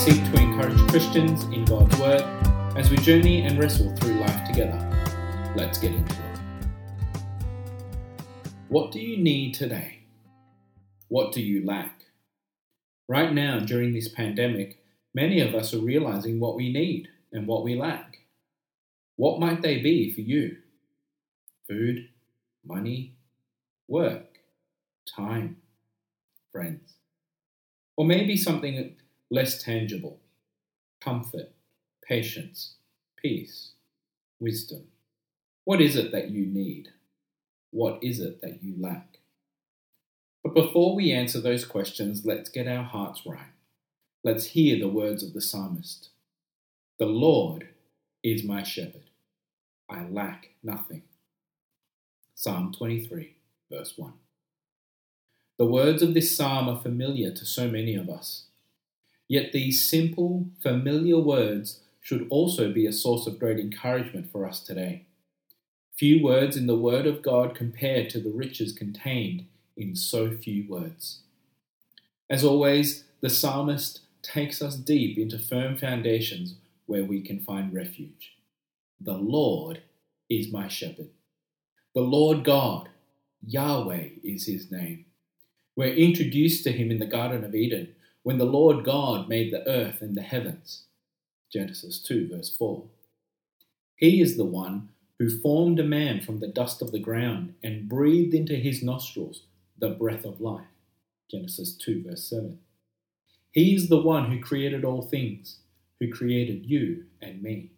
seek to encourage Christians in God's Word as we journey and wrestle through life together. Let's get into it. What do you need today? What do you lack? Right now, during this pandemic, many of us are realizing what we need and what we lack. What might they be for you? Food, money, work, time, friends. Or maybe something less tangible comfort, patience, peace, wisdom. What is it that you need? What is it that you lack? But before we answer those questions, let's get our hearts right. Let's hear the words of the psalmist The Lord is my shepherd. I lack nothing. Psalm 23, verse 1. The words of this psalm are familiar to so many of us. Yet these simple, familiar words should also be a source of great encouragement for us today. Few words in the Word of God compared to the riches contained in so few words. As always, the psalmist takes us deep into firm foundations where we can find refuge. The Lord is my shepherd. The Lord God, Yahweh is his name. We're introduced to him in the Garden of Eden when the Lord God made the earth and the heavens. Genesis 2, verse 4. He is the one who formed a man from the dust of the ground and breathed into his nostrils the breath of life. Genesis 2, verse 7. He is the one who created all things, who created you and me.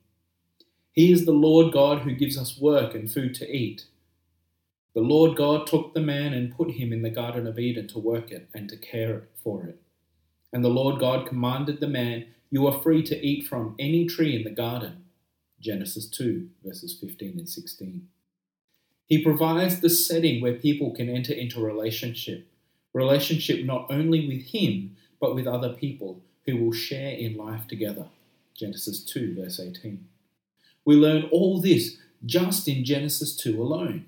He is the Lord God who gives us work and food to eat. The Lord God took the man and put him in the Garden of Eden to work it and to care for it. And the Lord God commanded the man, You are free to eat from any tree in the garden. Genesis 2, verses 15 and 16. He provides the setting where people can enter into relationship, relationship not only with Him, but with other people who will share in life together. Genesis 2, verse 18. We learn all this just in Genesis 2 alone.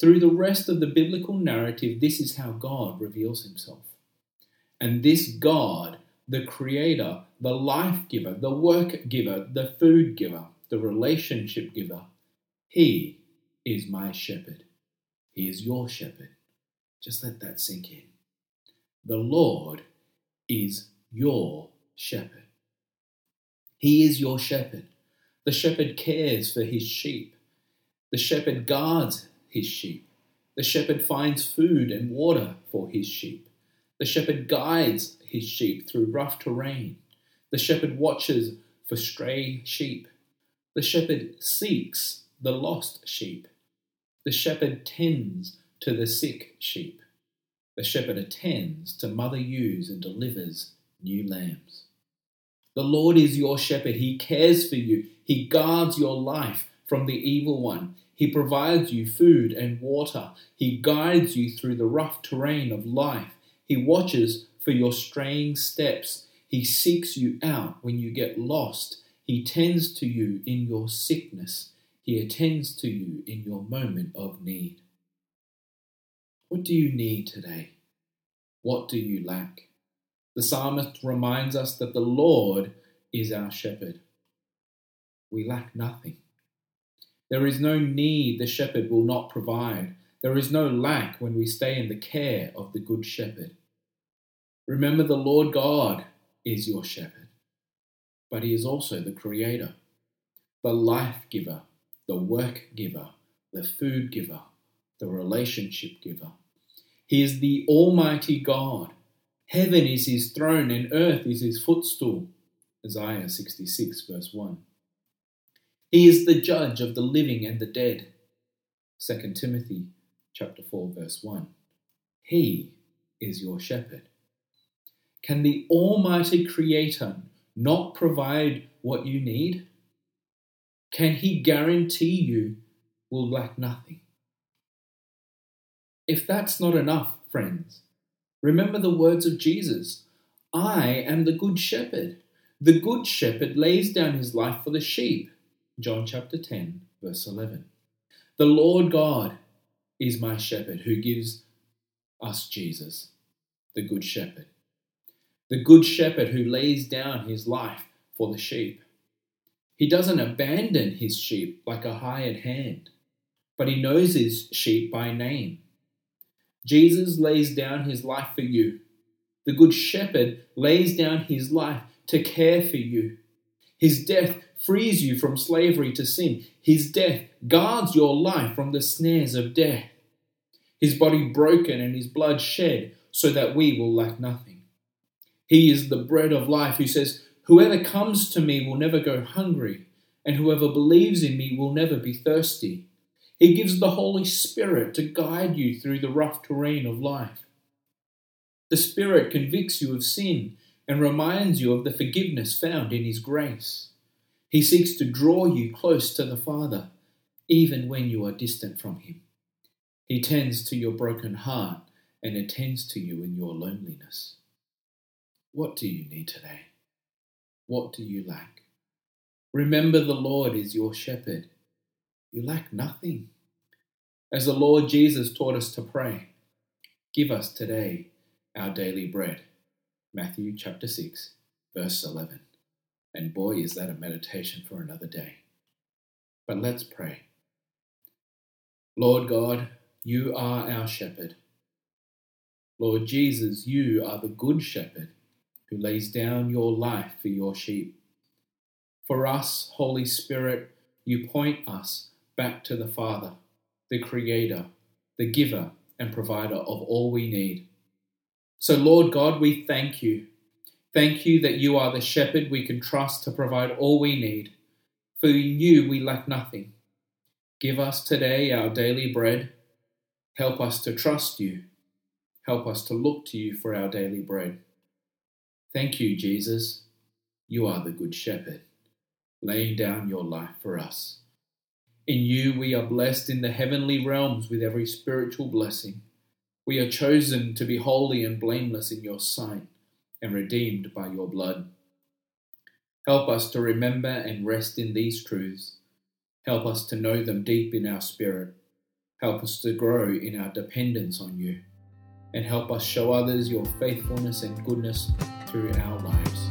Through the rest of the biblical narrative, this is how God reveals himself. And this God, the creator, the life giver, the work giver, the food giver, the relationship giver, he is my shepherd. He is your shepherd. Just let that sink in. The Lord is your shepherd. He is your shepherd. The shepherd cares for his sheep. The shepherd guards his sheep. The shepherd finds food and water for his sheep. The shepherd guides his sheep through rough terrain. The shepherd watches for stray sheep. The shepherd seeks the lost sheep. The shepherd tends to the sick sheep. The shepherd attends to mother ewes and delivers new lambs. The Lord is your shepherd. He cares for you. He guards your life from the evil one. He provides you food and water. He guides you through the rough terrain of life. He watches for your straying steps. He seeks you out when you get lost. He tends to you in your sickness. He attends to you in your moment of need. What do you need today? What do you lack? The psalmist reminds us that the Lord is our shepherd. We lack nothing. There is no need the shepherd will not provide. There is no lack when we stay in the care of the good shepherd. Remember, the Lord God is your shepherd, but he is also the creator, the life giver, the work giver, the food giver, the relationship giver. He is the Almighty God. Heaven is his throne and earth is his footstool. Isaiah 66, verse 1. He is the judge of the living and the dead. 2 Timothy chapter 4 verse 1. He is your shepherd. Can the almighty creator not provide what you need? Can he guarantee you will lack nothing? If that's not enough, friends, remember the words of Jesus I am the good shepherd. The good shepherd lays down his life for the sheep. John chapter 10, verse 11. The Lord God is my shepherd who gives us Jesus, the Good Shepherd. the good shepherd who lays down his life for the sheep. He doesn't abandon his sheep like a hired hand, but he knows his sheep by name. Jesus lays down his life for you. The good shepherd lays down his life to care for you. His death frees you from slavery to sin. His death guards your life from the snares of death. His body broken and his blood shed so that we will lack nothing. He is the bread of life who says, Whoever comes to me will never go hungry, and whoever believes in me will never be thirsty. He gives the Holy Spirit to guide you through the rough terrain of life. The Spirit convicts you of sin and reminds you of the forgiveness found in His grace. He seeks to draw you close to the Father, even when you are distant from Him. He tends to your broken heart and attends to you in your loneliness. What do you need today? What do you lack? Remember, the Lord is your shepherd. You lack nothing. As the Lord Jesus taught us to pray, give us today our daily bread. Matthew chapter 6, verse 11. And boy, is that a meditation for another day. But let's pray. Lord God, you are our shepherd. Lord Jesus, you are the good shepherd who lays down your life for your sheep. For us, Holy Spirit, you point us back to the Father, the Creator, the Giver and Provider of all we need. So, Lord God, we thank you. Thank you that you are the shepherd we can trust to provide all we need. For in you we lack nothing. Give us today our daily bread. Help us to trust you. Help us to look to you for our daily bread. Thank you, Jesus. You are the Good Shepherd, laying down your life for us. In you we are blessed in the heavenly realms with every spiritual blessing. We are chosen to be holy and blameless in your sight and redeemed by your blood. Help us to remember and rest in these truths. Help us to know them deep in our spirit. Help us to grow in our dependence on you. And help us show others your faithfulness and goodness through our lives.